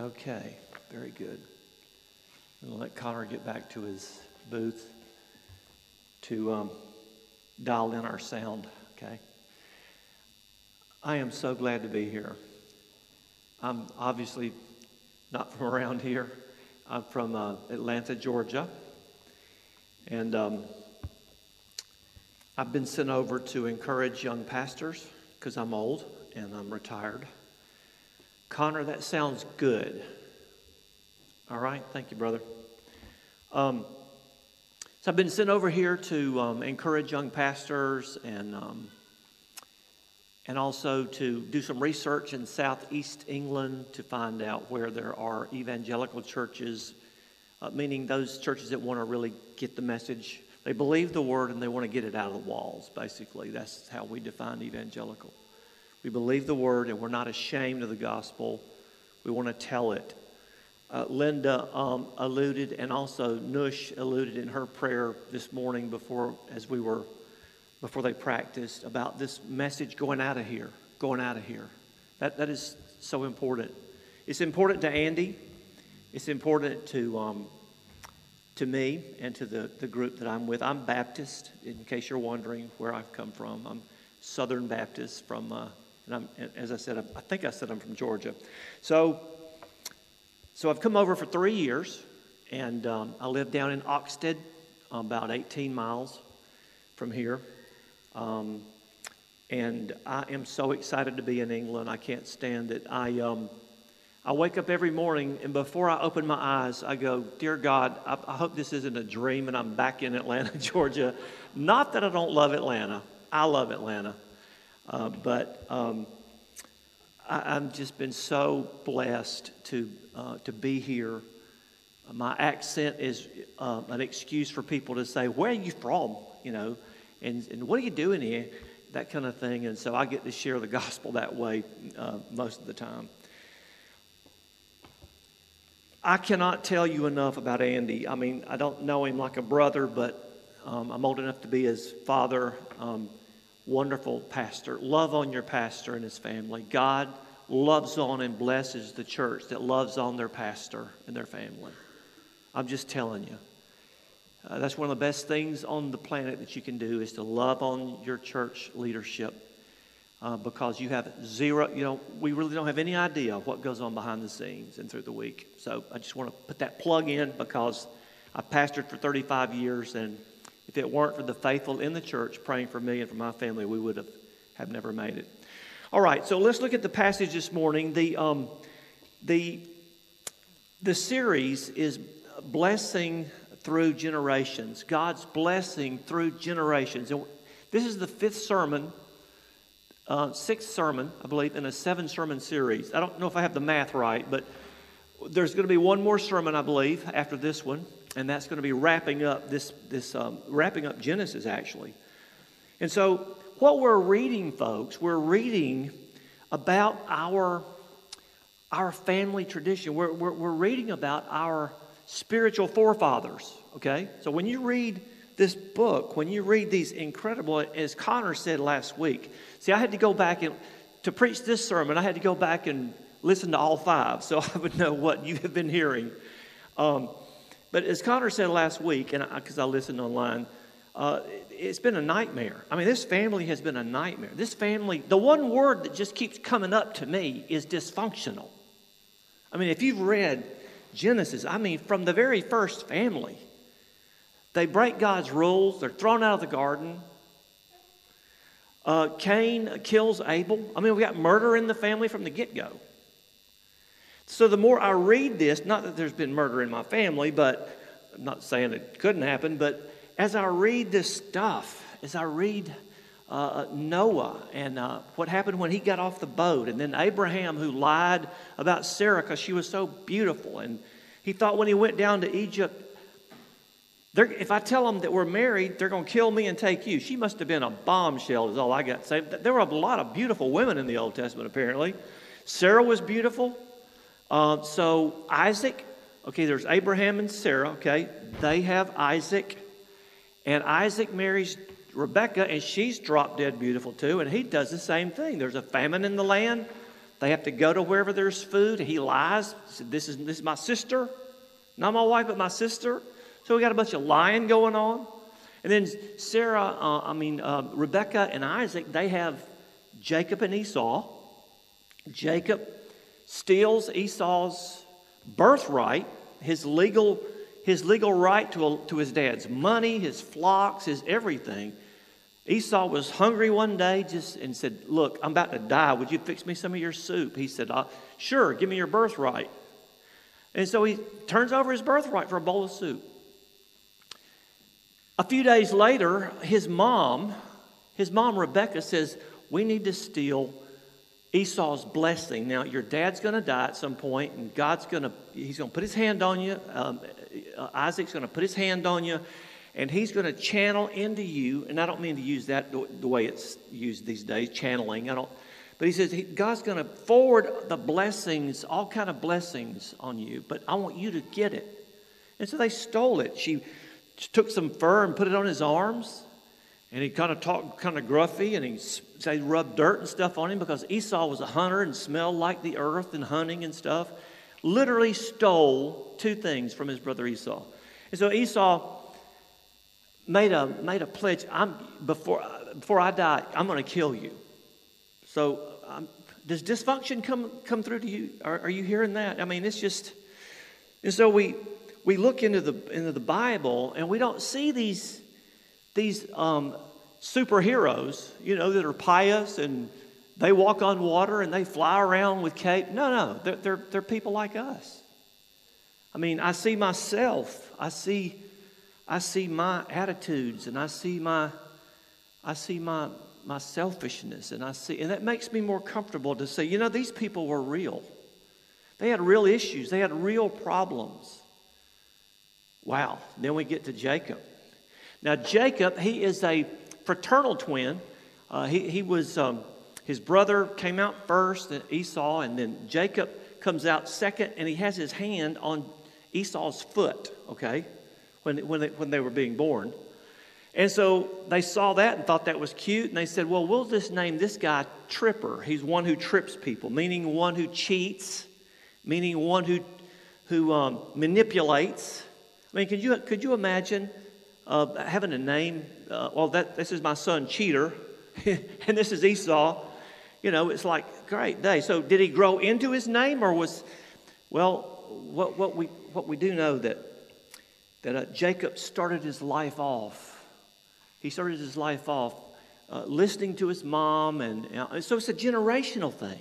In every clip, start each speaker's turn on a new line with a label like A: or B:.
A: Okay, very good. We'll let Connor get back to his booth to um, dial in our sound, okay? I am so glad to be here. I'm obviously not from around here. I'm from uh, Atlanta, Georgia. And um, I've been sent over to encourage young pastors because I'm old and I'm retired. Connor, that sounds good. All right, thank you, brother. Um, so I've been sent over here to um, encourage young pastors and um, and also to do some research in southeast England to find out where there are evangelical churches, uh, meaning those churches that want to really get the message. They believe the word and they want to get it out of the walls, basically. That's how we define evangelical. We believe the word and we're not ashamed of the gospel. We want to tell it. Uh, Linda um, alluded, and also Nush alluded in her prayer this morning before, as we were, before they practiced, about this message going out of here, going out of here. That, that is so important. It's important to Andy. It's important to, um, to me and to the, the group that I'm with. I'm Baptist, in case you're wondering where I've come from. I'm Southern Baptist from uh, and I'm, as I said, I think I said I'm from Georgia. So, so I've come over for three years, and um, I live down in Oxted, about 18 miles from here. Um, and I am so excited to be in England. I can't stand it. I, um, I wake up every morning, and before I open my eyes, I go, Dear God, I, I hope this isn't a dream and I'm back in Atlanta, Georgia. Not that I don't love Atlanta, I love Atlanta. Uh, but um, I, have just been so blessed to, uh, to be here. My accent is uh, an excuse for people to say, Where are you from? You know, and, and what are you doing here? That kind of thing. And so I get to share the gospel that way uh, most of the time. I cannot tell you enough about Andy. I mean, I don't know him like a brother, but um, I'm old enough to be his father. Um, wonderful pastor. Love on your pastor and his family. God loves on and blesses the church that loves on their pastor and their family. I'm just telling you. Uh, that's one of the best things on the planet that you can do is to love on your church leadership uh, because you have zero, you know, we really don't have any idea what goes on behind the scenes and through the week. So I just want to put that plug in because I pastored for 35 years and if it weren't for the faithful in the church praying for me and for my family, we would have, have never made it. All right, so let's look at the passage this morning. The, um, the, the series is Blessing Through Generations, God's blessing through generations. And this is the fifth sermon, uh, sixth sermon, I believe, in a seven sermon series. I don't know if I have the math right, but there's going to be one more sermon, I believe, after this one and that's going to be wrapping up this, this um, wrapping up Genesis actually. And so, what we're reading, folks, we're reading about our our family tradition. We're, we're, we're reading about our spiritual forefathers. Okay, so when you read this book, when you read these incredible, as Connor said last week, see, I had to go back and to preach this sermon, I had to go back and listen to all five so I would know what you have been hearing. Um, but as Connor said last week, and because I, I, listened online, uh, it's been a nightmare. I mean, this family has been a nightmare. This family, the one word that just keeps coming up to me is dysfunctional. I mean, if you've read Genesis, I mean, from the very first family, they break God's rules, they're thrown out of the garden. Uh, Cain kills Abel. I mean, we got murder in the family from the get go. So the more I read this, not that there's been murder in my family, but I'm not saying it couldn't happen, but as I read this stuff, as I read uh, Noah and uh, what happened when he got off the boat, and then Abraham who lied about Sarah because she was so beautiful, and he thought when he went down to Egypt, if I tell them that we're married, they're going to kill me and take you. She must have been a bombshell, is all I got to say. There were a lot of beautiful women in the Old Testament, apparently. Sarah was beautiful. Uh, so Isaac, okay, there's Abraham and Sarah, okay, they have Isaac, and Isaac marries Rebecca, and she's drop dead beautiful too, and he does the same thing. There's a famine in the land. They have to go to wherever there's food. He lies. Said, this is, this is my sister. Not my wife, but my sister. So we got a bunch of lying going on. And then Sarah, uh, I mean, uh, Rebecca and Isaac, they have Jacob and Esau. Jacob steals Esau's birthright, his legal, his legal right to, to his dad's money, his flocks, his everything. Esau was hungry one day just and said, Look, I'm about to die. Would you fix me some of your soup? He said, uh, Sure, give me your birthright. And so he turns over his birthright for a bowl of soup. A few days later, his mom, his mom Rebecca says, We need to steal Esau's blessing. Now, your dad's going to die at some point, and God's going to, he's going to put his hand on you. Um, Isaac's going to put his hand on you, and he's going to channel into you. And I don't mean to use that the way it's used these days, channeling. I don't. But he says he, God's going to forward the blessings, all kind of blessings on you. But I want you to get it. And so they stole it. She took some fur and put it on his arms. And he kind of talked kind of gruffy and he said rubbed dirt and stuff on him because Esau was a hunter and smelled like the earth and hunting and stuff. Literally stole two things from his brother Esau. And so Esau made a, made a pledge I'm, before, before I die, I'm going to kill you. So um, does dysfunction come, come through to you? Are, are you hearing that? I mean, it's just, and so we, we look into the, into the Bible and we don't see these, these um, superheroes, you know, that are pious and they walk on water and they fly around with cape. No, no, they're, they're, they're people like us. I mean, I see myself. I see, I see my attitudes and I see my, I see my, my selfishness and I see, and that makes me more comfortable to say, you know, these people were real. They had real issues. They had real problems. Wow. Then we get to Jacob. Now, Jacob, he is a fraternal twin. Uh, he, he was, um, his brother came out first, Esau, and then Jacob comes out second, and he has his hand on Esau's foot, okay, when, when, they, when they were being born. And so they saw that and thought that was cute, and they said, Well, we'll just name this guy Tripper. He's one who trips people, meaning one who cheats, meaning one who, who um, manipulates. I mean, could you, could you imagine uh, having a name? Uh, well, that, this is my son, Cheater, and this is Esau. You know, it's like, great day. So, did he grow into his name, or was, well, what, what, we, what we do know that, that uh, Jacob started his life off. He started his life off uh, listening to his mom, and so it's a generational thing.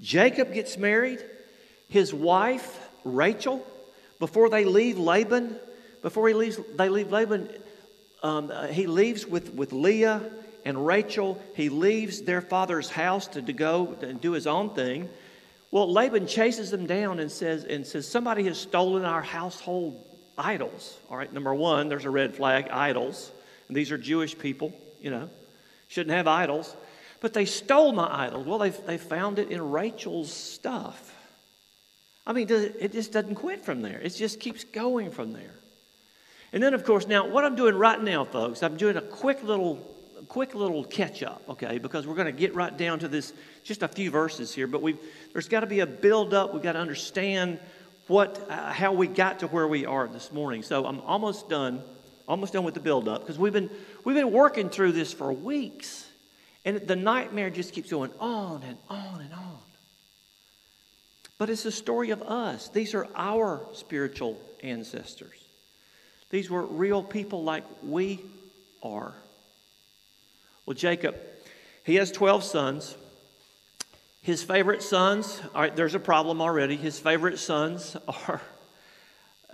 A: Jacob gets married. His wife, Rachel, before they leave Laban, before he leaves, they leave Laban, um, uh, he leaves with, with Leah and Rachel. He leaves their father's house to, to go and do his own thing. Well, Laban chases them down and says, and says, Somebody has stolen our household idols. All right, number one, there's a red flag idols. And these are Jewish people, you know, shouldn't have idols. But they stole my idols. Well, they, they found it in Rachel's stuff. I mean, it just doesn't quit from there. It just keeps going from there. And then, of course, now what I'm doing right now, folks, I'm doing a quick little, quick little catch up, okay? Because we're going to get right down to this, just a few verses here. But we've, there's got to be a build up. We've got to understand what, uh, how we got to where we are this morning. So I'm almost done, almost done with the build up because we've been we've been working through this for weeks, and the nightmare just keeps going on and on and on. But it's a story of us. These are our spiritual ancestors. These were real people like we are. Well, Jacob, he has 12 sons. His favorite sons, all right, there's a problem already. His favorite sons are,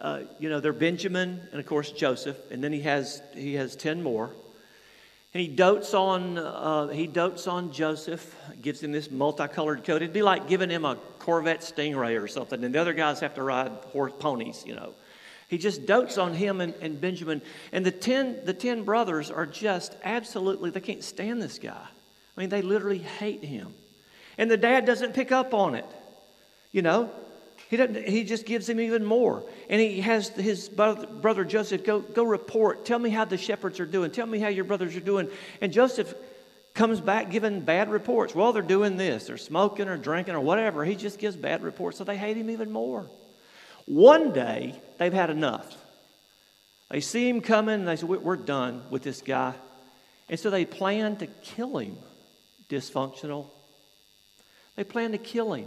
A: uh, you know, they're Benjamin and, of course, Joseph. And then he has, he has 10 more. And he dotes on uh, he dotes on Joseph, gives him this multicolored coat. It'd be like giving him a Corvette Stingray or something, and the other guys have to ride horse ponies, you know. He just dotes on him and, and Benjamin. And the ten the ten brothers are just absolutely they can't stand this guy. I mean, they literally hate him. And the dad doesn't pick up on it. You know, he, doesn't, he just gives him even more. And he has his brother Joseph go, go report. Tell me how the shepherds are doing. Tell me how your brothers are doing. And Joseph comes back giving bad reports. Well, they're doing this, they're smoking or drinking or whatever. He just gives bad reports, so they hate him even more. One day, they've had enough. They see him coming and they say, We're done with this guy. And so they plan to kill him. Dysfunctional. They plan to kill him.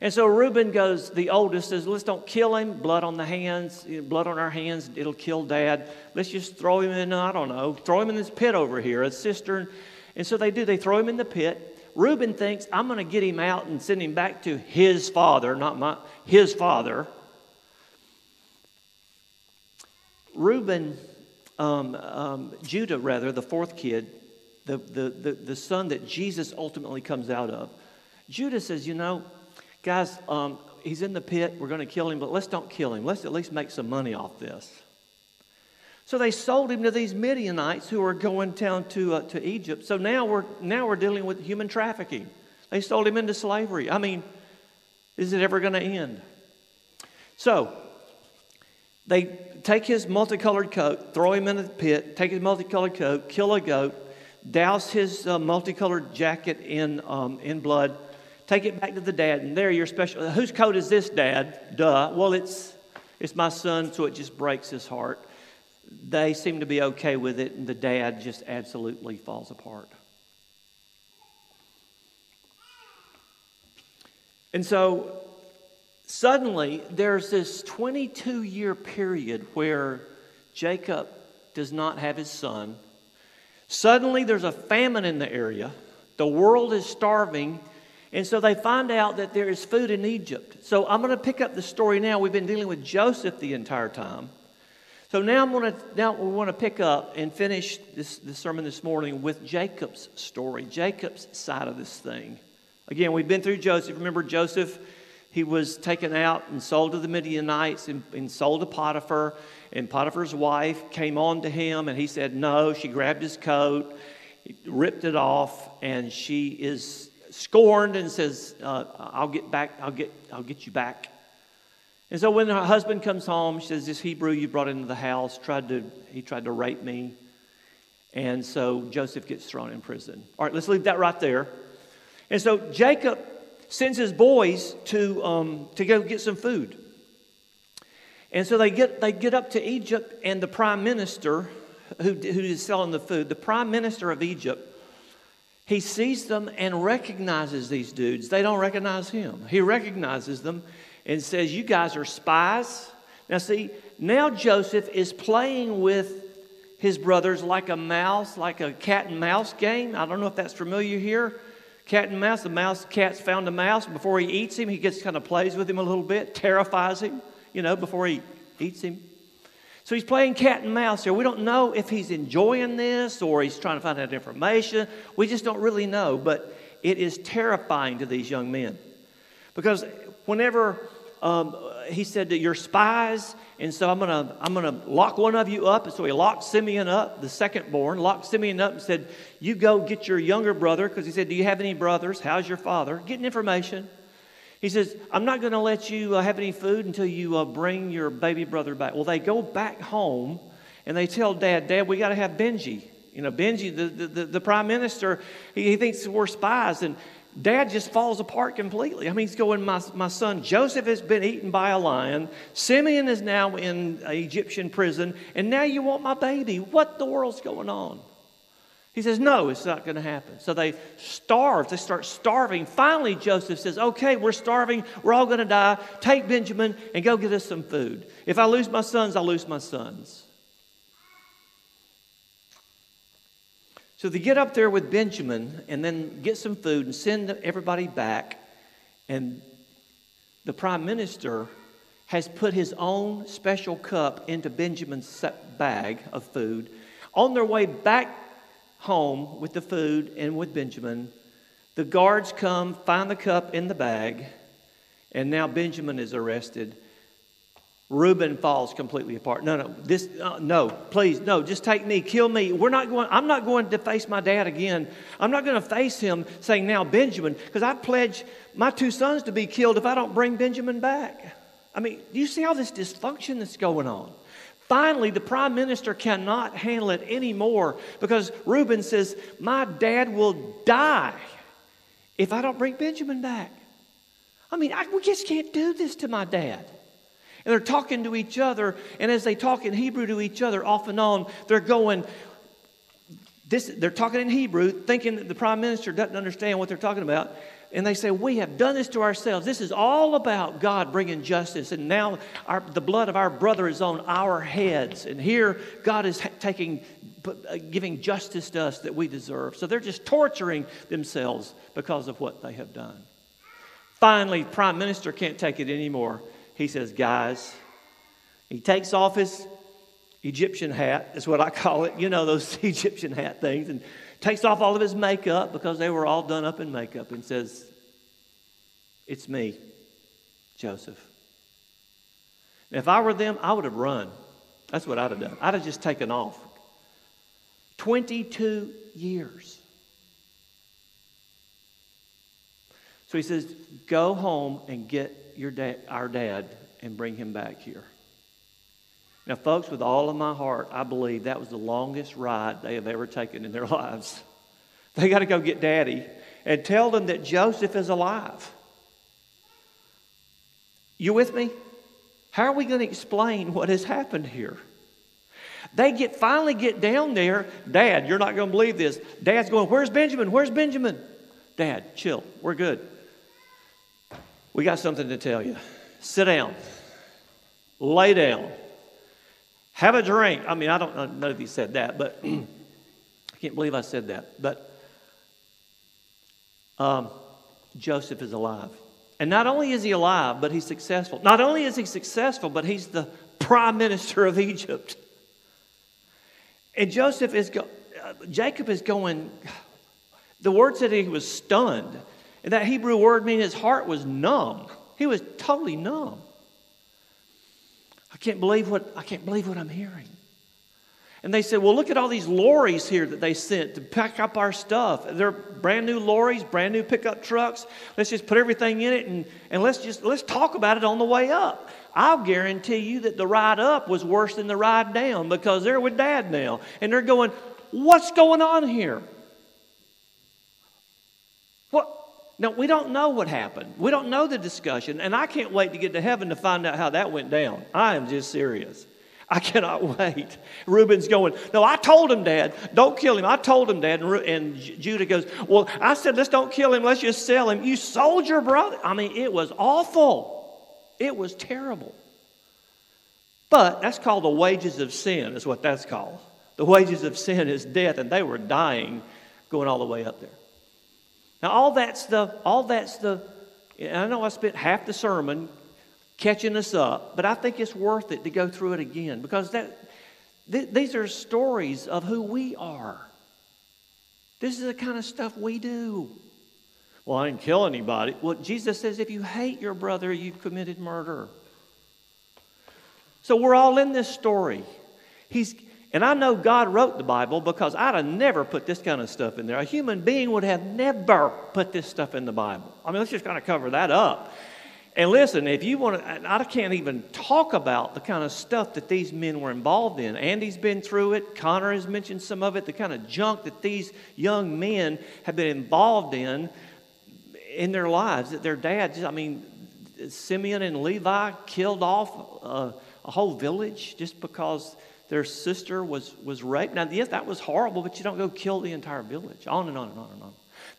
A: And so Reuben goes, the oldest says, Let's don't kill him. Blood on the hands, blood on our hands, it'll kill dad. Let's just throw him in, I don't know, throw him in this pit over here, a cistern. And so they do, they throw him in the pit. Reuben thinks, I'm going to get him out and send him back to his father, not my, his father. Reuben, um, um, Judah, rather, the fourth kid, the, the, the, the son that Jesus ultimately comes out of, Judah says, You know, guys, um, he's in the pit. We're going to kill him, but let's don't kill him. Let's at least make some money off this. So they sold him to these Midianites who were going down to, uh, to Egypt. So now we're, now we're dealing with human trafficking. They sold him into slavery. I mean, is it ever going to end? So they take his multicolored coat, throw him in the pit, take his multicolored coat, kill a goat, douse his uh, multicolored jacket in, um, in blood, take it back to the dad, and there you're special. Whose coat is this, dad? Duh. Well, it's, it's my son, so it just breaks his heart. They seem to be okay with it, and the dad just absolutely falls apart. And so suddenly there's this 22 year period where Jacob does not have his son. Suddenly there's a famine in the area. The world is starving. And so they find out that there is food in Egypt. So I'm going to pick up the story now. We've been dealing with Joseph the entire time. So now I'm going to now we want to pick up and finish this, this sermon this morning with Jacob's story, Jacob's side of this thing. Again, we've been through Joseph. Remember Joseph he was taken out and sold to the Midianites and, and, sold to Potiphar. And Potiphar's wife came on to him and he said no. She grabbed his coat, ripped it off, and she is scorned and says, uh, I'll get back, I'll get, I'll get you back. And so when her husband comes home, she says, This Hebrew you brought into the house tried to, he tried to rape me. And so Joseph gets thrown in prison. All right, let's leave that right there. And so Jacob sends his boys to, um, to go get some food. And so they get, they get up to Egypt, and the prime minister who, who is selling the food, the prime minister of Egypt, he sees them and recognizes these dudes. They don't recognize him. He recognizes them and says, You guys are spies. Now, see, now Joseph is playing with his brothers like a mouse, like a cat and mouse game. I don't know if that's familiar here cat and mouse. The mouse cat's found a mouse. Before he eats him, he gets kind of plays with him a little bit, terrifies him, you know, before he eats him. So he's playing cat and mouse here. We don't know if he's enjoying this or he's trying to find out information. We just don't really know, but it is terrifying to these young men. Because whenever um, he said that you're spies, and so I'm gonna I'm gonna lock one of you up. And so he locked Simeon up, the second born, locked Simeon up and said, "You go get your younger brother," because he said, "Do you have any brothers? How's your father?" Getting information. He says, "I'm not to let you uh, have any food until you uh, bring your baby brother back." Well, they go back home, and they tell Dad, "Dad, we got to have Benji." You know, Benji, the, the, the prime minister, he, he thinks we're spies, and Dad just falls apart completely. I mean, he's going, my, my son Joseph has been eaten by a lion. Simeon is now in Egyptian prison. And now you want my baby. What the world's going on? He says, No, it's not going to happen. So they starve. They start starving. Finally, Joseph says, Okay, we're starving. We're all going to die. Take Benjamin and go get us some food. If I lose my sons, I'll lose my sons. So they get up there with Benjamin and then get some food and send everybody back. And the prime minister has put his own special cup into Benjamin's bag of food. On their way back home with the food and with Benjamin, the guards come, find the cup in the bag, and now Benjamin is arrested Reuben falls completely apart. No, no, this, uh, no, please, no, just take me, kill me. We're not going, I'm not going to face my dad again. I'm not going to face him saying, now, Benjamin, because I pledge my two sons to be killed if I don't bring Benjamin back. I mean, do you see all this dysfunction that's going on? Finally, the prime minister cannot handle it anymore because Reuben says, My dad will die if I don't bring Benjamin back. I mean, I, we just can't do this to my dad. And they're talking to each other, and as they talk in Hebrew to each other, off and on, they're going, this, they're talking in Hebrew, thinking that the prime minister doesn't understand what they're talking about. And they say, We have done this to ourselves. This is all about God bringing justice. And now our, the blood of our brother is on our heads. And here God is taking, uh, giving justice to us that we deserve. So they're just torturing themselves because of what they have done. Finally, Prime Minister can't take it anymore. He says, Guys, he takes off his Egyptian hat, is what I call it. You know, those Egyptian hat things. And takes off all of his makeup because they were all done up in makeup and says, It's me, Joseph. And if I were them, I would have run. That's what I'd have done. I'd have just taken off. 22 years. So he says, Go home and get your dad, our dad and bring him back here. Now, folks, with all of my heart, I believe that was the longest ride they have ever taken in their lives. They got to go get daddy and tell them that Joseph is alive. You with me? How are we going to explain what has happened here? They get finally get down there. Dad, you're not going to believe this. Dad's going, Where's Benjamin? Where's Benjamin? Dad, chill. We're good. We got something to tell you. Sit down. Lay down. Have a drink. I mean, I don't know if he said that, but I can't believe I said that. But um, Joseph is alive. And not only is he alive, but he's successful. Not only is he successful, but he's the prime minister of Egypt. And Joseph is, go- uh, Jacob is going, the word said he was stunned. And that Hebrew word means his heart was numb. He was totally numb. I can't believe what, I can't believe what I'm hearing. And they said, Well, look at all these lorries here that they sent to pack up our stuff. They're brand new lorries, brand new pickup trucks. Let's just put everything in it and, and let's just let's talk about it on the way up. I'll guarantee you that the ride up was worse than the ride down because they're with dad now. And they're going, What's going on here? What now, we don't know what happened. We don't know the discussion, and I can't wait to get to heaven to find out how that went down. I am just serious. I cannot wait. Reuben's going, No, I told him, Dad, don't kill him. I told him, Dad. And, and Judah goes, Well, I said, let's don't kill him, let's just sell him. You sold your brother. I mean, it was awful. It was terrible. But that's called the wages of sin, is what that's called. The wages of sin is death, and they were dying going all the way up there. Now, all that's the, all that's the, I know I spent half the sermon catching us up, but I think it's worth it to go through it again because that, th- these are stories of who we are. This is the kind of stuff we do. Well, I didn't kill anybody. Well, Jesus says if you hate your brother, you've committed murder. So we're all in this story. He's, and I know God wrote the Bible because I'd have never put this kind of stuff in there. A human being would have never put this stuff in the Bible. I mean, let's just kind of cover that up. And listen, if you want to, I can't even talk about the kind of stuff that these men were involved in. Andy's been through it. Connor has mentioned some of it. The kind of junk that these young men have been involved in in their lives. That their dads, I mean, Simeon and Levi killed off a, a whole village just because their sister was, was raped. Now, yes, that was horrible, but you don't go kill the entire village. On and on and on and on.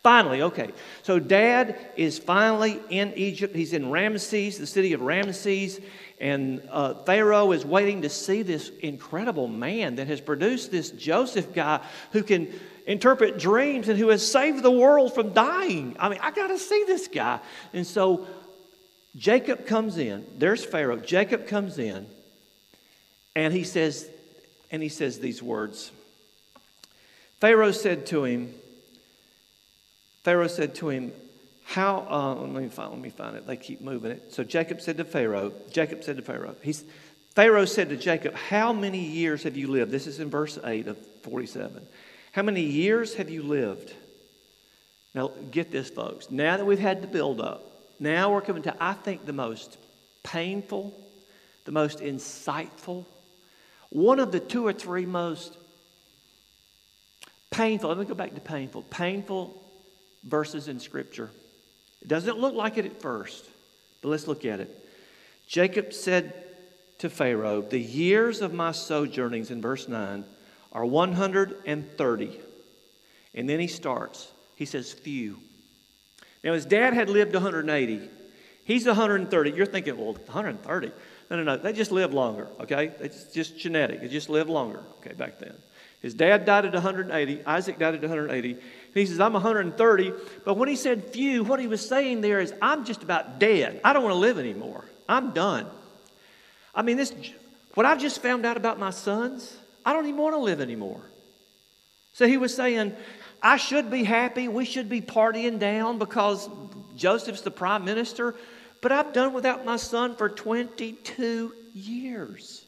A: Finally, okay, so dad is finally in Egypt. He's in Ramses, the city of Ramses, and uh, Pharaoh is waiting to see this incredible man that has produced this Joseph guy who can interpret dreams and who has saved the world from dying. I mean, I got to see this guy. And so Jacob comes in. There's Pharaoh. Jacob comes in, and he says, and he says these words Pharaoh said to him, Pharaoh said to him, How, uh, let, me find, let me find it. They keep moving it. So Jacob said to Pharaoh, Jacob said to Pharaoh, he's, Pharaoh said to Jacob, How many years have you lived? This is in verse 8 of 47. How many years have you lived? Now, get this, folks. Now that we've had the build up, now we're coming to, I think, the most painful, the most insightful, One of the two or three most painful, let me go back to painful, painful verses in Scripture. It doesn't look like it at first, but let's look at it. Jacob said to Pharaoh, The years of my sojournings, in verse 9, are 130. And then he starts. He says, Few. Now, his dad had lived 180. He's 130. You're thinking, well, 130? No, no, no. They just live longer, okay? It's just genetic. They just live longer, okay, back then. His dad died at 180. Isaac died at 180. And he says, I'm 130. But when he said few, what he was saying there is, I'm just about dead. I don't want to live anymore. I'm done. I mean, this, what I've just found out about my sons, I don't even want to live anymore. So he was saying, I should be happy. We should be partying down because Joseph's the prime minister. But I've done without my son for 22 years.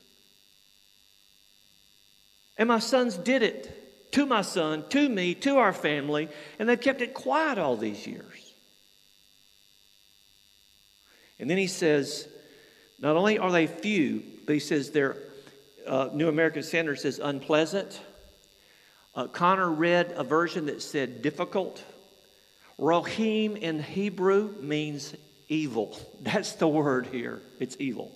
A: And my sons did it to my son, to me, to our family, and they've kept it quiet all these years. And then he says, not only are they few, but he says they're, uh, New American Standard says unpleasant. Uh, Connor read a version that said difficult. Rohim in Hebrew means evil. That's the word here. It's evil.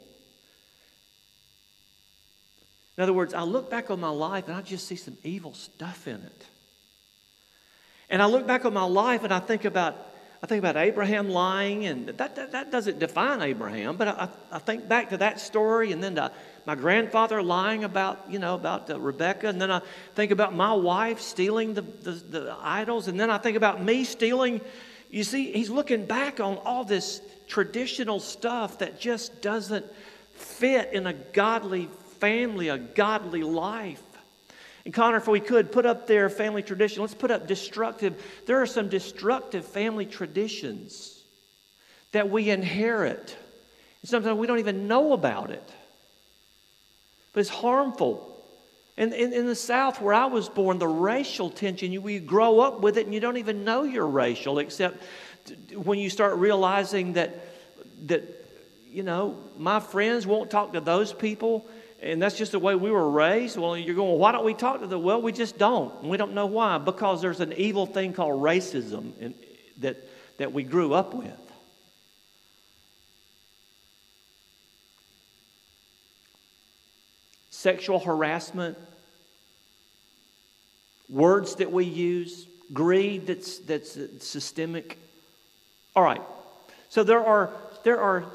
A: In other words, I look back on my life and I just see some evil stuff in it. And I look back on my life and I think about I think about Abraham lying, and that, that, that doesn't define Abraham, but I, I think back to that story and then to my grandfather lying about, you know, about uh, Rebecca, and then I think about my wife stealing the, the, the idols, and then I think about me stealing. You see, he's looking back on all this traditional stuff that just doesn't fit in a godly family, a godly life. And Connor, if we could put up there family tradition, let's put up destructive. There are some destructive family traditions that we inherit. And sometimes we don't even know about it. But it's harmful. And in, in, the South, where I was born, the racial tension, you, you grow up with it and you don't even know you're racial, except when you start realizing that, that you know, my friends won't talk to those people and that's just the way we were raised. Well, you're going, why don't we talk to them? Well, we just don't. We don't know why. Because there's an evil thing called racism in, that, that we grew up with. Sexual harassment, words that we use, greed that's, that's systemic. All right. So there are, there are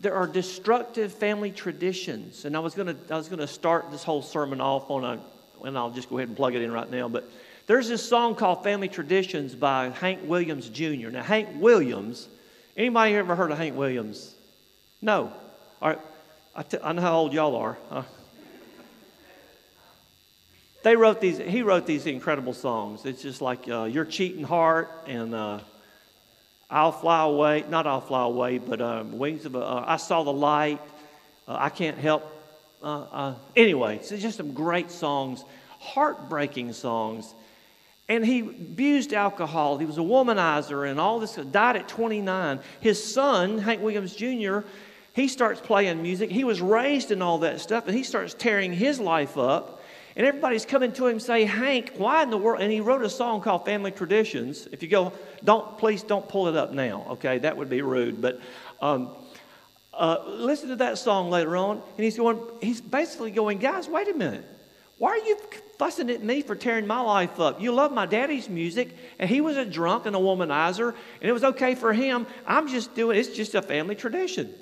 A: there are destructive family traditions. And I was going to I was going to start this whole sermon off on a and I'll just go ahead and plug it in right now, but there's this song called Family Traditions by Hank Williams Jr. Now Hank Williams, anybody ever heard of Hank Williams? No. All right. I, t- I know how old y'all are. Uh, they wrote these. He wrote these incredible songs. It's just like uh, "Your Cheating Heart" and uh, I'll fly away, not I'll fly away, but um, wings of a, uh, I saw the light. Uh, I can't help. Uh, uh anyway, it's just some great songs, heartbreaking songs. And he abused alcohol. He was a womanizer and all this. Died at 29. His son, Hank Williams Jr., he starts playing music. He was raised in all that stuff, and he starts tearing his life up. And everybody's coming to him say, Hank, why in the world? And he wrote a song called Family Traditions. If you go, don't, please don't pull it up now, okay? That would be rude. But um, uh, listen to that song later on. And he's going, he's basically going, guys, wait a minute. Why are you fussing at me for tearing my life up? You love my daddy's music, and he was a drunk and a womanizer, and it was okay for him. I'm just doing, it's just a family tradition.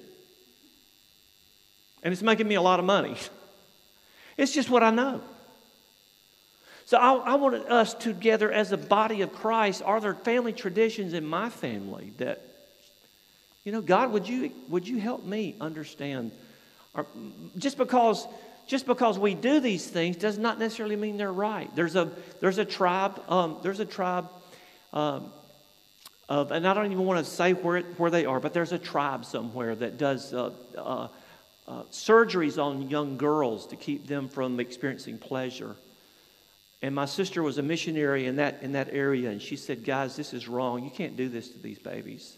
A: And it's making me a lot of money. It's just what I know. So I, I want us together as a body of Christ. Are there family traditions in my family that, you know, God, would you would you help me understand? Or, just because just because we do these things does not necessarily mean they're right. There's a there's a tribe um, there's a tribe um, of, and I don't even want to say where it, where they are, but there's a tribe somewhere that does uh, uh, uh, surgeries on young girls to keep them from experiencing pleasure. And my sister was a missionary in that, in that area, and she said, Guys, this is wrong. You can't do this to these babies.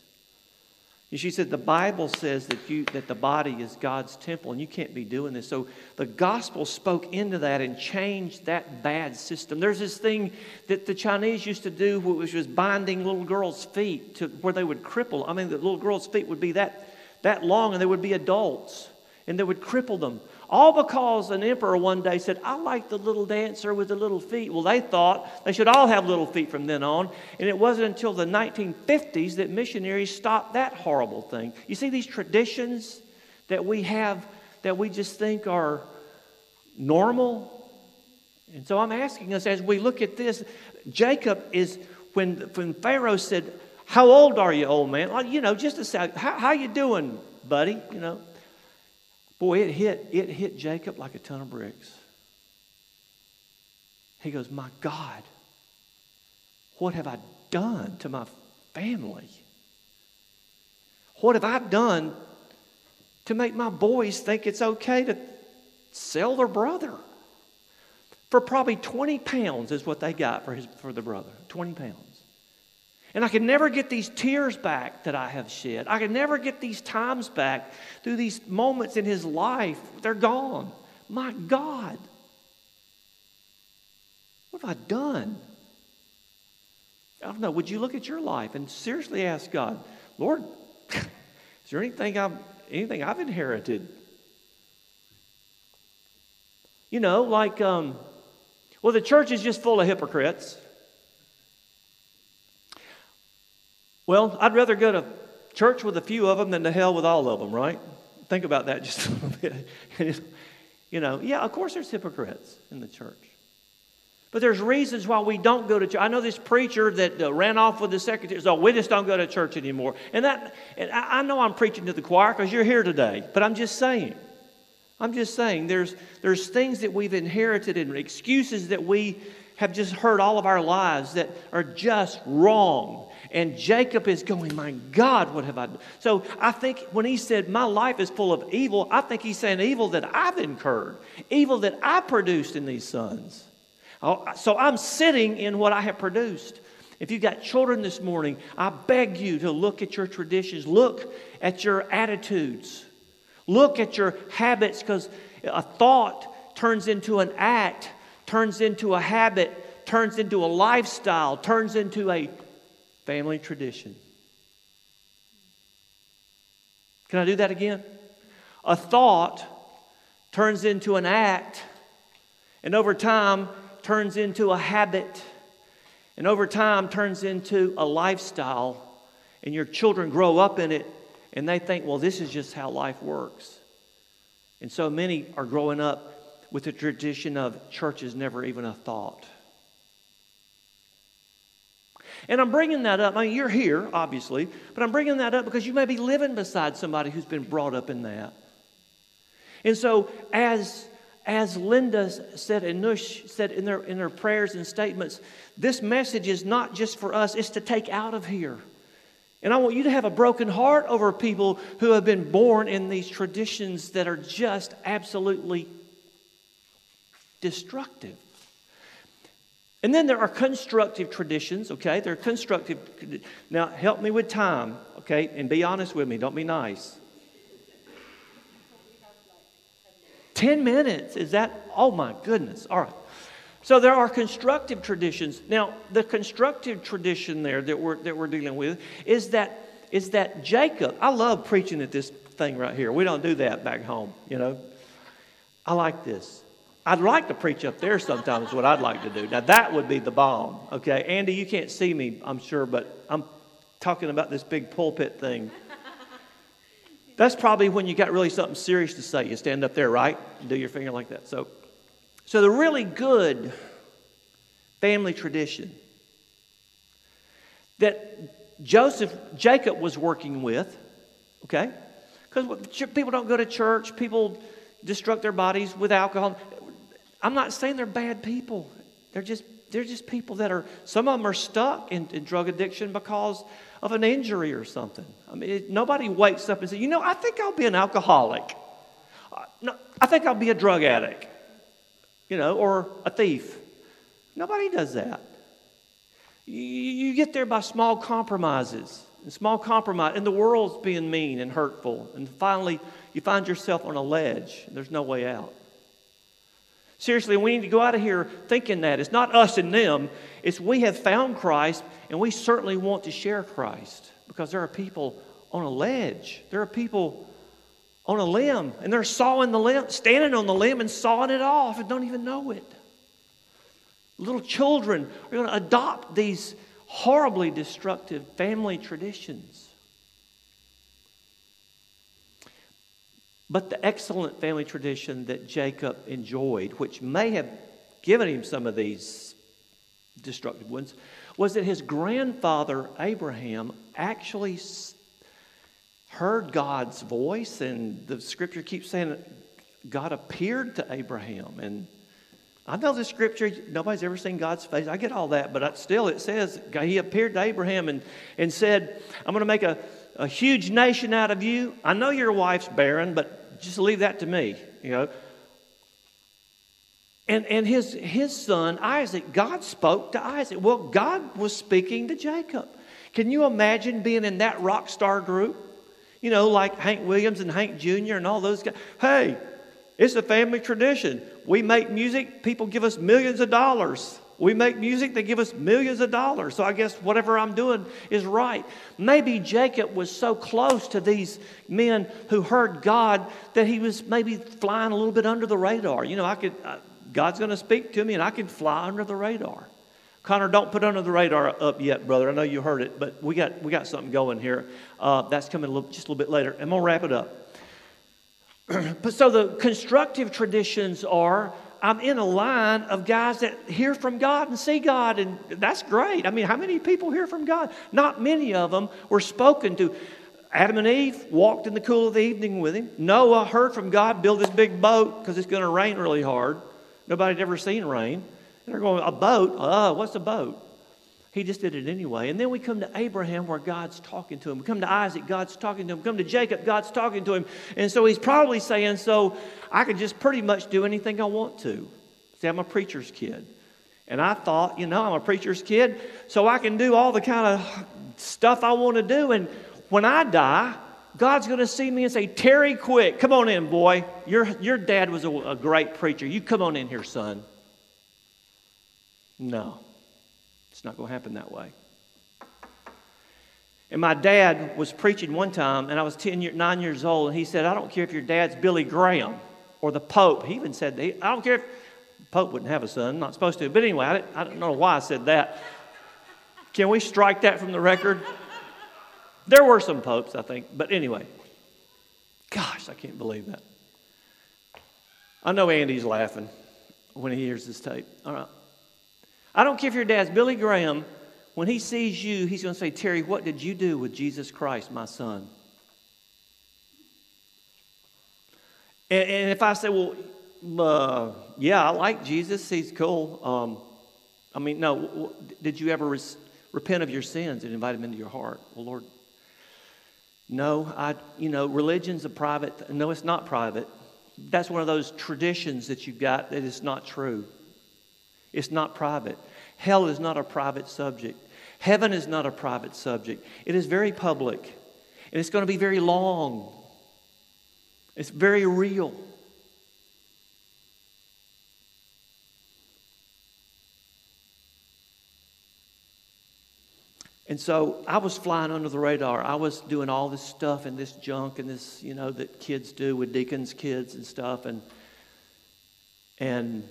A: And she said the Bible says that you that the body is God's temple and you can't be doing this. So the gospel spoke into that and changed that bad system. There's this thing that the Chinese used to do which was binding little girls' feet to where they would cripple. I mean the little girls' feet would be that that long and they would be adults and they would cripple them. All because an emperor one day said, I like the little dancer with the little feet. Well, they thought they should all have little feet from then on. And it wasn't until the 1950s that missionaries stopped that horrible thing. You see, these traditions that we have that we just think are normal. And so I'm asking us as we look at this, Jacob is, when, when Pharaoh said, How old are you, old man? You know, just to say, How, how you doing, buddy? You know, Boy, it hit, it hit Jacob like a ton of bricks. He goes, My God, what have I done to my family? What have I done to make my boys think it's okay to sell their brother? For probably 20 pounds is what they got for, his, for the brother. 20 pounds. And I can never get these tears back that I have shed. I can never get these times back through these moments in his life. They're gone. My God. What have I done? I don't know. Would you look at your life and seriously ask God, Lord, is there anything I've, anything I've inherited? You know, like, um, well, the church is just full of hypocrites. Well, I'd rather go to church with a few of them than to hell with all of them, right? Think about that just a little bit. you know, yeah, of course there's hypocrites in the church. But there's reasons why we don't go to church. I know this preacher that uh, ran off with the secretary. So we just don't go to church anymore. And that, and I, I know I'm preaching to the choir because you're here today. But I'm just saying, I'm just saying, there's there's things that we've inherited and excuses that we have just heard all of our lives that are just wrong. And Jacob is going, My God, what have I done? So I think when he said, My life is full of evil, I think he's saying evil that I've incurred, evil that I produced in these sons. Oh, so I'm sitting in what I have produced. If you've got children this morning, I beg you to look at your traditions, look at your attitudes, look at your habits, because a thought turns into an act, turns into a habit, turns into a lifestyle, turns into a family tradition. Can I do that again? A thought turns into an act, and over time turns into a habit, and over time turns into a lifestyle, and your children grow up in it and they think, well, this is just how life works. And so many are growing up with the tradition of church is never even a thought. And I'm bringing that up. I mean, you're here, obviously, but I'm bringing that up because you may be living beside somebody who's been brought up in that. And so, as as Linda said and Nush said in their, in their prayers and statements, this message is not just for us, it's to take out of here. And I want you to have a broken heart over people who have been born in these traditions that are just absolutely destructive. And then there are constructive traditions, okay? They're constructive. Now, help me with time, okay? And be honest with me, don't be nice. 10 minutes, is that? Oh my goodness. All right. So there are constructive traditions. Now, the constructive tradition there that we're, that we're dealing with is that, is that Jacob, I love preaching at this thing right here. We don't do that back home, you know. I like this. I'd like to preach up there sometimes, what I'd like to do. Now, that would be the bomb, okay? Andy, you can't see me, I'm sure, but I'm talking about this big pulpit thing. That's probably when you got really something serious to say. You stand up there, right? And do your finger like that. So, so the really good family tradition that Joseph, Jacob was working with, okay? Because people don't go to church, people destruct their bodies with alcohol. I'm not saying they're bad people. They're just they're just people that are some of them are stuck in, in drug addiction because of an injury or something. I mean, it, nobody wakes up and says, "You know, I think I'll be an alcoholic. Uh, no, I think I'll be a drug addict." You know, or a thief. Nobody does that. You, you get there by small compromises. and small compromise, and the world's being mean and hurtful, and finally you find yourself on a ledge, and there's no way out. Seriously, we need to go out of here thinking that. It's not us and them, it's we have found Christ, and we certainly want to share Christ because there are people on a ledge. There are people on a limb, and they're sawing the limb, standing on the limb and sawing it off and don't even know it. Little children are going to adopt these horribly destructive family traditions. But the excellent family tradition that Jacob enjoyed, which may have given him some of these destructive ones, was that his grandfather Abraham actually heard God's voice, and the scripture keeps saying God appeared to Abraham. And I know the scripture, nobody's ever seen God's face. I get all that, but still it says he appeared to Abraham and, and said, I'm going to make a, a huge nation out of you. I know your wife's barren, but just leave that to me, you know. And, and his, his son, Isaac, God spoke to Isaac. Well, God was speaking to Jacob. Can you imagine being in that rock star group? You know, like Hank Williams and Hank Jr. and all those guys. Hey, it's a family tradition. We make music, people give us millions of dollars. We make music, they give us millions of dollars. So I guess whatever I'm doing is right. Maybe Jacob was so close to these men who heard God that he was maybe flying a little bit under the radar. You know, I could, uh, God's going to speak to me and I can fly under the radar. Connor, don't put under the radar up yet, brother. I know you heard it, but we got, we got something going here. Uh, that's coming a little, just a little bit later. I'm going to wrap it up. but so the constructive traditions are I'm in a line of guys that hear from God and see God, and that's great. I mean, how many people hear from God? Not many of them were spoken to. Adam and Eve walked in the cool of the evening with him. Noah heard from God, build this big boat because it's going to rain really hard. Nobody had ever seen rain. And they're going, a boat? Uh, what's a boat? He just did it anyway. And then we come to Abraham where God's talking to him. We come to Isaac, God's talking to him. We come to Jacob, God's talking to him. And so he's probably saying, So I can just pretty much do anything I want to. See, I'm a preacher's kid. And I thought, you know, I'm a preacher's kid, so I can do all the kind of stuff I want to do. And when I die, God's going to see me and say, Terry, quick, come on in, boy. Your, your dad was a, a great preacher. You come on in here, son. No. It's not going to happen that way. And my dad was preaching one time, and I was 10 year, 9 years old, and he said, I don't care if your dad's Billy Graham or the Pope. He even said, I don't care if Pope wouldn't have a son, not supposed to. But anyway, I, I don't know why I said that. Can we strike that from the record? There were some popes, I think. But anyway, gosh, I can't believe that. I know Andy's laughing when he hears this tape. All right. I don't care if your dad's Billy Graham. When he sees you, he's going to say, Terry, what did you do with Jesus Christ, my son? And, and if I say, well, uh, yeah, I like Jesus, he's cool. Um, I mean, no, did you ever res- repent of your sins and invite him into your heart? Well, Lord, no, I, you know, religion's a private, no, it's not private. That's one of those traditions that you've got that is not true. It's not private. Hell is not a private subject. Heaven is not a private subject. It is very public. And it's going to be very long. It's very real. And so I was flying under the radar. I was doing all this stuff and this junk and this, you know, that kids do with deacons' kids and stuff. And, and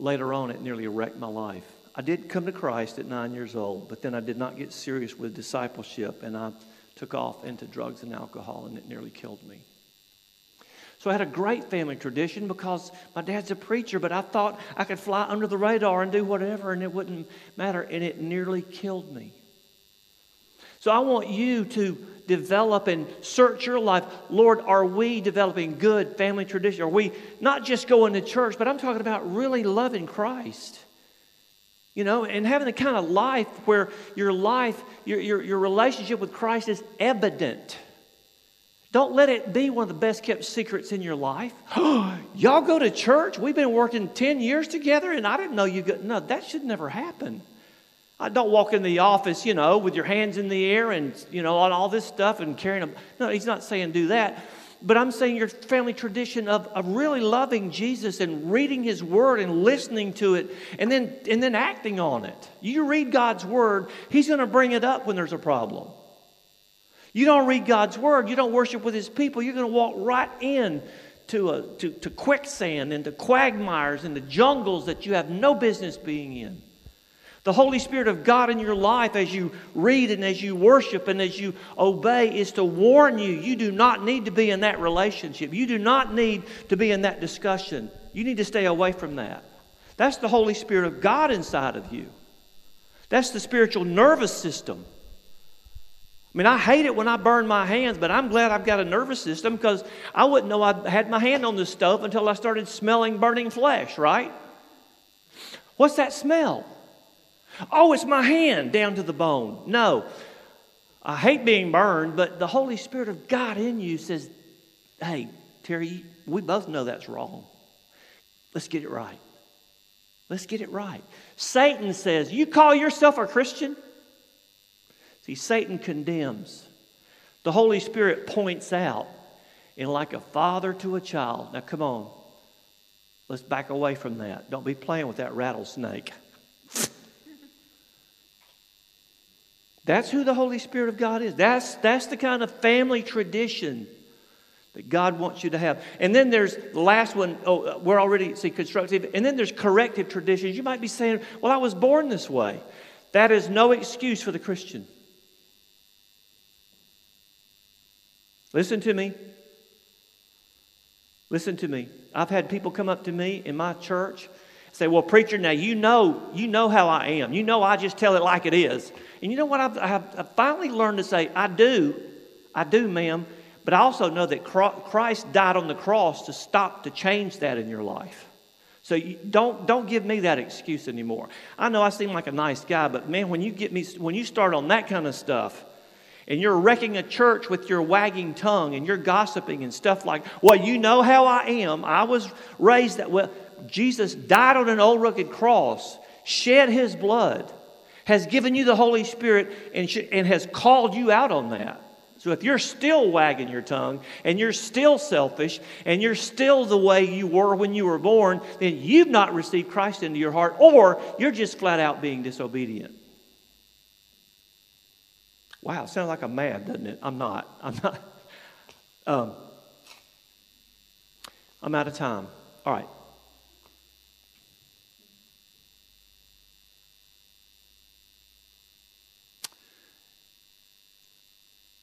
A: later on, it nearly wrecked my life. I did come to Christ at nine years old, but then I did not get serious with discipleship, and I took off into drugs and alcohol, and it nearly killed me. So I had a great family tradition because my dad's a preacher, but I thought I could fly under the radar and do whatever, and it wouldn't matter, and it nearly killed me. So I want you to develop and search your life. Lord, are we developing good family tradition? Are we not just going to church, but I'm talking about really loving Christ? You know, and having the kind of life where your life, your, your, your relationship with Christ is evident. Don't let it be one of the best kept secrets in your life. Y'all go to church? We've been working 10 years together and I didn't know you got. No, that should never happen. I don't walk in the office, you know, with your hands in the air and, you know, on all this stuff and carrying them. No, he's not saying do that. But I'm saying your family tradition of, of really loving Jesus and reading his word and listening to it and then, and then acting on it. You read God's word, he's going to bring it up when there's a problem. You don't read God's word, you don't worship with his people, you're going to walk right in to, a, to, to quicksand and to quagmires the jungles that you have no business being in. The Holy Spirit of God in your life as you read and as you worship and as you obey is to warn you you do not need to be in that relationship. You do not need to be in that discussion. You need to stay away from that. That's the Holy Spirit of God inside of you. That's the spiritual nervous system. I mean, I hate it when I burn my hands, but I'm glad I've got a nervous system because I wouldn't know I had my hand on the stove until I started smelling burning flesh, right? What's that smell? Oh, it's my hand down to the bone. No. I hate being burned, but the Holy Spirit of God in you says, hey, Terry, we both know that's wrong. Let's get it right. Let's get it right. Satan says, You call yourself a Christian? See, Satan condemns. The Holy Spirit points out. And like a father to a child, now come on, let's back away from that. Don't be playing with that rattlesnake. That's who the Holy Spirit of God is. That's, that's the kind of family tradition that God wants you to have. And then there's the last one. Oh, uh, we're already see constructive. And then there's corrective traditions. You might be saying, "Well, I was born this way." That is no excuse for the Christian. Listen to me. Listen to me. I've had people come up to me in my church say, "Well, preacher, now you know, you know how I am. You know I just tell it like it is." And you know what? I've, I've finally learned to say, I do. I do, ma'am. But I also know that Christ died on the cross to stop, to change that in your life. So you, don't, don't give me that excuse anymore. I know I seem like a nice guy, but man, when you get me, when you start on that kind of stuff, and you're wrecking a church with your wagging tongue and you're gossiping and stuff like, well, you know how I am. I was raised that well. Jesus died on an old rugged cross, shed his blood has given you the Holy Spirit and, sh- and has called you out on that. So if you're still wagging your tongue and you're still selfish and you're still the way you were when you were born, then you've not received Christ into your heart or you're just flat out being disobedient. Wow, sounds like I'm mad, doesn't it? I'm not. I'm not. Um, I'm out of time. All right.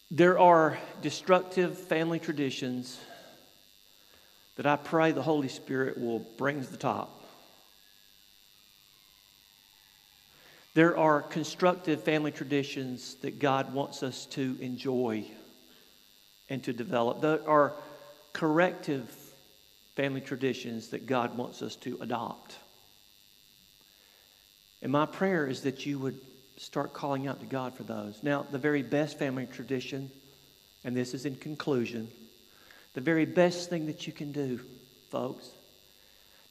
A: There are destructive family traditions that I pray the Holy Spirit will bring to the top. There are constructive family traditions that God wants us to enjoy and to develop. There are corrective family traditions that God wants us to adopt. And my prayer is that you would start calling out to God for those. Now, the very best family tradition, and this is in conclusion, the very best thing that you can do, folks,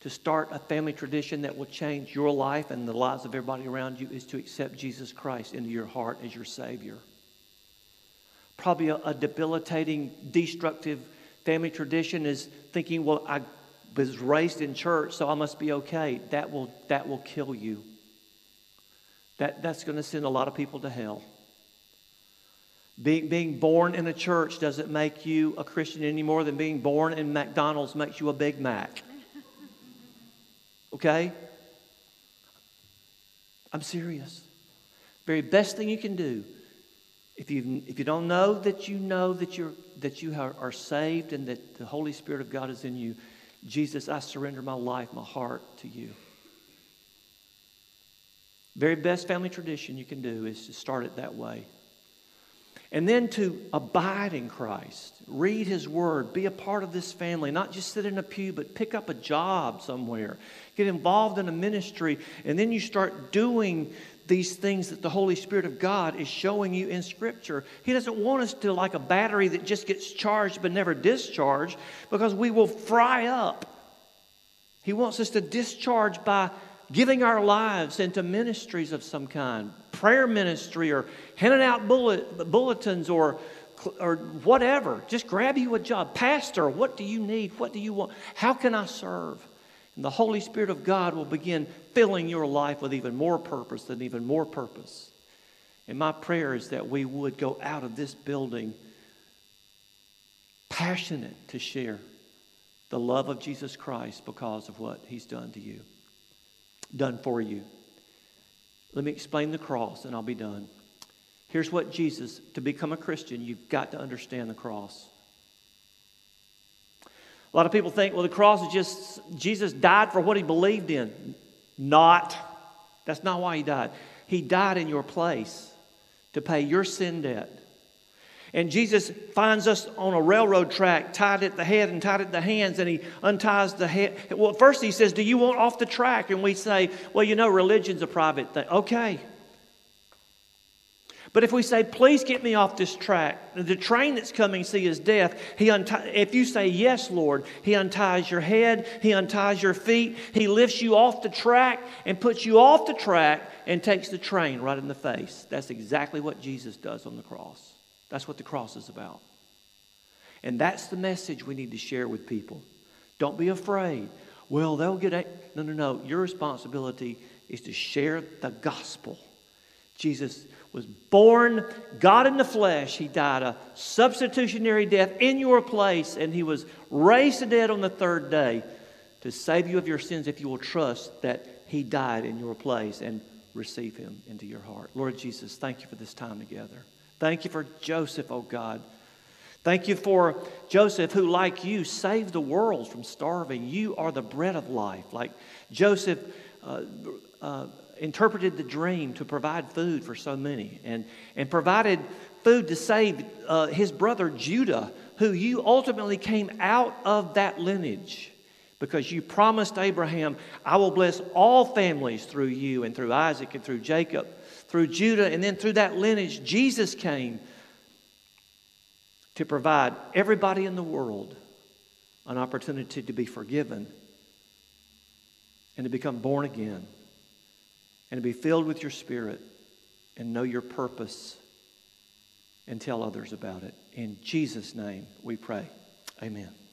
A: to start a family tradition that will change your life and the lives of everybody around you is to accept Jesus Christ into your heart as your Savior. Probably a, a debilitating, destructive family tradition is thinking, well, I was raised in church, so I must be okay. That will, that will kill you that, that's going to send a lot of people to hell. Being, being born in a church doesn't make you a Christian any more than being born in McDonald's makes you a Big Mac. Okay? I'm serious. Very best thing you can do if you, if you don't know that you know that, you're, that you are, are saved and that the Holy Spirit of God is in you, Jesus, I surrender my life, my heart to you. Very best family tradition you can do is to start it that way. And then to abide in Christ, read His Word, be a part of this family, not just sit in a pew, but pick up a job somewhere, get involved in a ministry, and then you start doing these things that the Holy Spirit of God is showing you in Scripture. He doesn't want us to like a battery that just gets charged but never discharged because we will fry up. He wants us to discharge by giving our lives into ministries of some kind, prayer ministry, or handing out bullet, bulletins, or or whatever. Just grab you a job. Pastor, what do you need? What do you want? How can I serve? And the Holy Spirit of God will begin filling your life with even more purpose and even more purpose. And my prayer is that we would go out of this building passionate to share the love of Jesus Christ because of what he's done to you, done for you. Let me explain the cross and I'll be done. Here's what Jesus, to become a Christian, you've got to understand the cross. A lot of people think, well, the cross is just, Jesus died for what he believed in. Not. That's not why he died. He died in your place to pay your sin debt. And Jesus finds us on a railroad track, tied at the head and tied at the hands, and he unties the head. Well, first he says, Do you want off the track? And we say, Well, you know, religion's a private thing. Okay. But if we say, please get me off this track, the train that's coming, see, is death. He untie, if you say, yes, Lord, He unties your head, He unties your feet, He lifts you off the track and puts you off the track and takes the train right in the face. That's exactly what Jesus does on the cross. That's what the cross is about. And that's the message we need to share with people. Don't be afraid. Well, they'll get it. No, no, no. Your responsibility is to share the gospel. Jesus was born, God in the flesh. He died a substitutionary death in your place, and he was raised to dead on the third day to save you of your sins if you will trust that he died in your place and receive him into your heart. Lord Jesus, thank you for this time together. Thank you for Joseph, oh God. Thank you for Joseph, who, like you, saved the world from starving. You are the bread of life. Like Joseph, uh, uh, interpreted the dream to provide food for so many and, and provided food to save uh, his brother Judah, who you ultimately came out of that lineage because you promised Abraham, I will bless all families through you and through Isaac and through Jacob, through Judah, and then through that lineage, Jesus came to provide everybody in the world an opportunity to be forgiven and to become born again and to be filled with your spirit and know your purpose and tell others about it. In Jesus' name we pray. Amen.